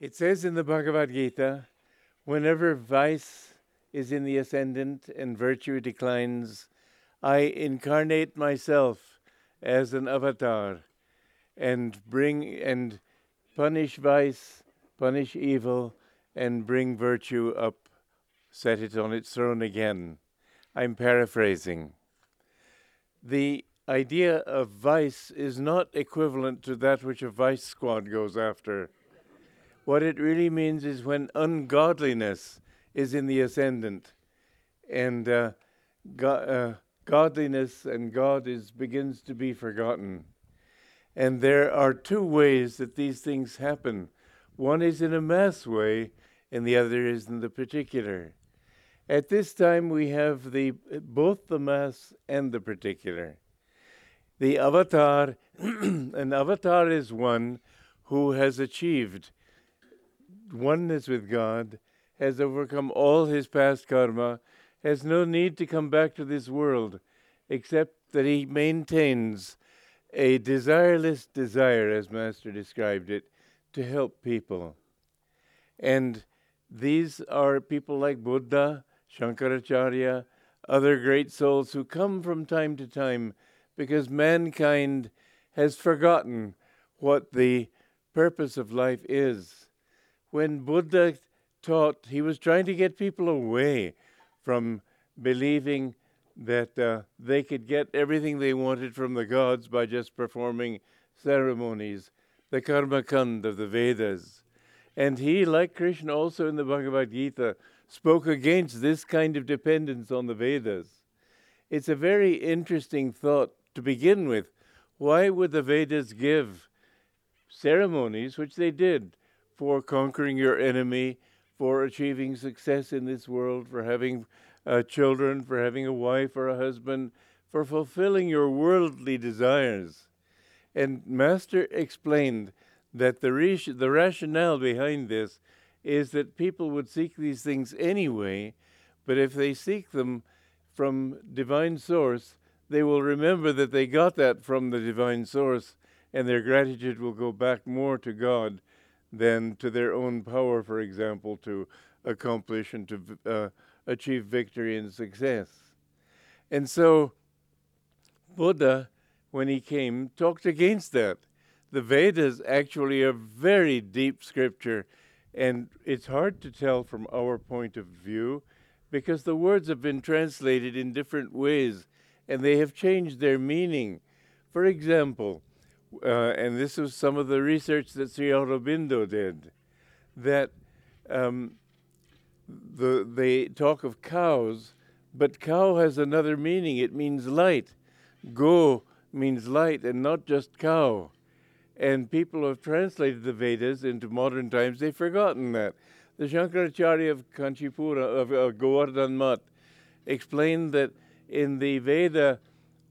It says in the Bhagavad Gita whenever vice is in the ascendant and virtue declines, I incarnate myself as an avatar and bring and punish vice, punish evil, and bring virtue up, set it on its throne again. I'm paraphrasing. The idea of vice is not equivalent to that which a vice squad goes after. What it really means is when ungodliness is in the ascendant and uh, go- uh, godliness and God is begins to be forgotten. And there are two ways that these things happen. One is in a mass way, and the other is in the particular. At this time, we have the both the mass and the particular. The avatar, an avatar is one who has achieved oneness with God, has overcome all his past karma, has no need to come back to this world, except that he maintains a desireless desire, as Master described it, to help people. And these are people like Buddha, Shankaracharya, other great souls who come from time to time because mankind has forgotten what the purpose of life is. When Buddha taught, he was trying to get people away from believing that uh, they could get everything they wanted from the gods by just performing ceremonies, the karma kand of the Vedas. And he, like Krishna also in the Bhagavad Gita, spoke against this kind of dependence on the Vedas. It's a very interesting thought to begin with. Why would the Vedas give ceremonies, which they did, for conquering your enemy, for achieving success in this world, for having uh, children, for having a wife or a husband, for fulfilling your worldly desires? And Master explained that the, re- the rationale behind this is that people would seek these things anyway, but if they seek them from divine source, they will remember that they got that from the divine source, and their gratitude will go back more to God than to their own power, for example, to accomplish and to uh, achieve victory and success. And so, Buddha, when he came, talked against that. The Vedas actually are very deep scripture, and it's hard to tell from our point of view because the words have been translated in different ways and they have changed their meaning. For example, uh, and this was some of the research that Sri Aurobindo did, that um, the, they talk of cows, but cow has another meaning. It means light. Go means light and not just cow. And people have translated the Vedas into modern times. They've forgotten that. The Shankaracharya of Kanchipura, of uh, Govardhan Math, explained that in the Veda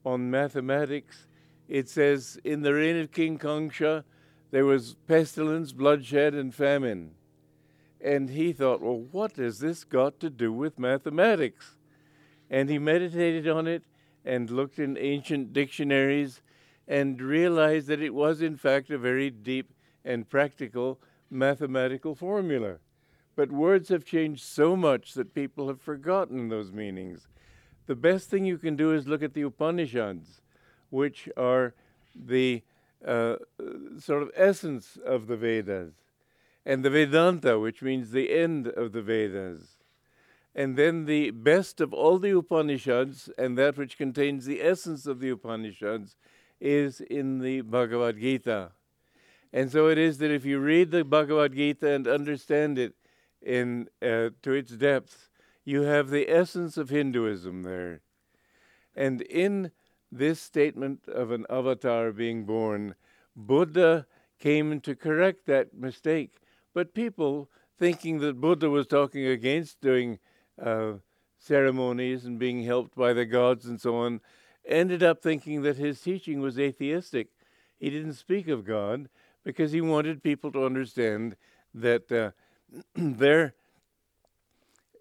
on mathematics, it says, in the reign of King Kangsha, there was pestilence, bloodshed, and famine. And he thought, well, what has this got to do with mathematics? And he meditated on it and looked in ancient dictionaries and realized that it was, in fact, a very deep and practical mathematical formula. But words have changed so much that people have forgotten those meanings. The best thing you can do is look at the Upanishads, which are the uh, sort of essence of the Vedas, and the Vedanta, which means the end of the Vedas. And then the best of all the Upanishads, and that which contains the essence of the Upanishads, is in the Bhagavad Gita. And so it is that if you read the Bhagavad Gita and understand it in uh, to its depth, you have the essence of Hinduism there. And in this statement of an avatar being born, Buddha came to correct that mistake. But people, thinking that Buddha was talking against doing uh, ceremonies and being helped by the gods and so on, ended up thinking that his teaching was atheistic. He didn't speak of God because he wanted people to understand that uh, their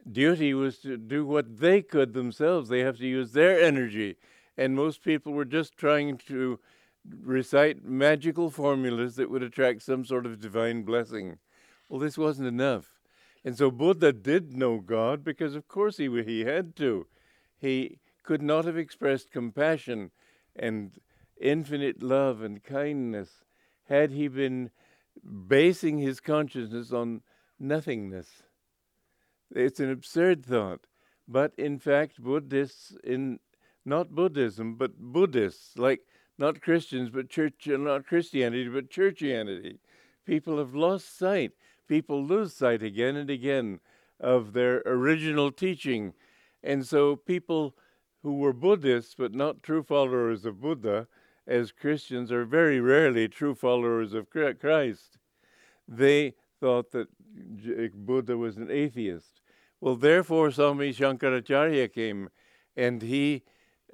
duty was to do what they could themselves. They have to use their energy. And most people were just trying to recite magical formulas that would attract some sort of divine blessing. Well, this wasn't enough. And so Buddha did know God because, of course, he, he had to. He could not have expressed compassion and infinite love and kindness had he been basing his consciousness on nothingness. It's an absurd thought. But in fact, Buddhists, in not Buddhism, but Buddhists, like not Christians, but church, uh, not Christianity, but churchianity, people have lost sight. People lose sight again and again of their original teaching. And so people who were Buddhists, but not true followers of Buddha, as Christians are very rarely true followers of Christ. They thought that Buddha was an atheist. Well, therefore, Swami Shankaracharya came, and he.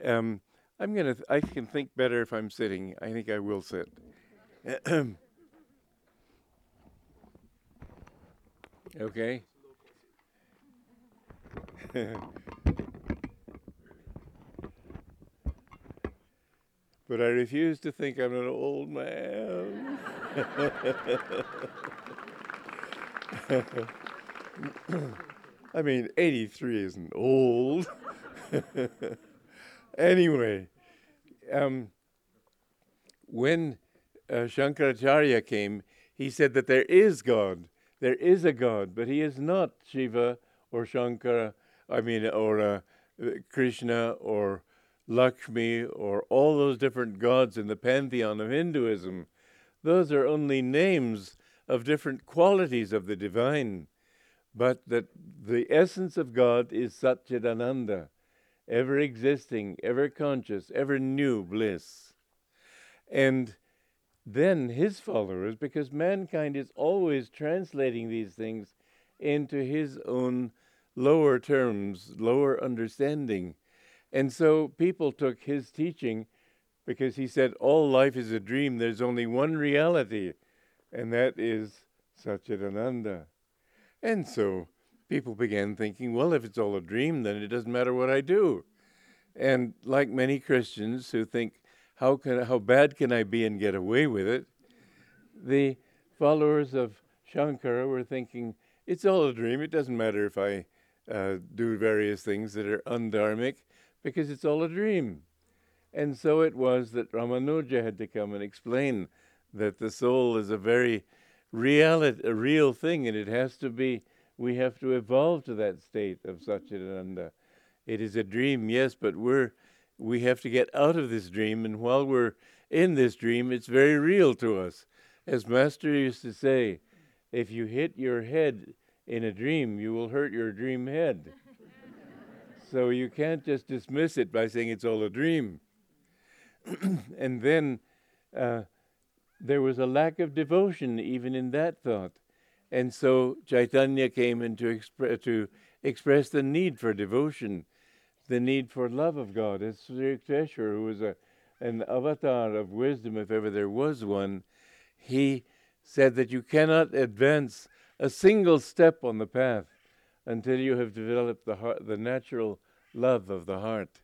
Um, I'm gonna. Th- I can think better if I'm sitting. I think I will sit. okay. but I refuse to think I'm an old man. I mean, 83 isn't old. anyway, um, when uh, Shankaracharya came, he said that there is God. There is a God, but he is not Shiva or Shankara, I mean, or uh, Krishna or Lakshmi or all those different gods in the pantheon of Hinduism. Those are only names of different qualities of the divine, but that the essence of God is Satchidananda, ever existing, ever conscious, ever new bliss. And then his followers, because mankind is always translating these things into his own lower terms, lower understanding. And so people took his teaching because he said all life is a dream. There's only one reality, and that is Satchidananda. And so people began thinking, well, if it's all a dream, then it doesn't matter what I do. And like many Christians who think, how can how bad can I be and get away with it? The followers of Shankara were thinking, it's all a dream. It doesn't matter if I uh, do various things that are undharmic because it's all a dream. And so it was that Ramanuja had to come and explain that the soul is a very reality, a real thing, and it has to be, we have to evolve to that state of Satchidananda. It is a dream, yes, but we're, we have to get out of this dream, and while we're in this dream, it's very real to us. As Master used to say, if you hit your head in a dream, you will hurt your dream head. So you can't just dismiss it by saying it's all a dream. and then uh, there was a lack of devotion even in that thought. And so Chaitanya came in to, to express the need for devotion, the need for love of God. As Sri Yukteswar, who was a, an avatar of wisdom, if ever there was one, he said that you cannot advance a single step on the path until you have developed the heart, the natural love of the heart.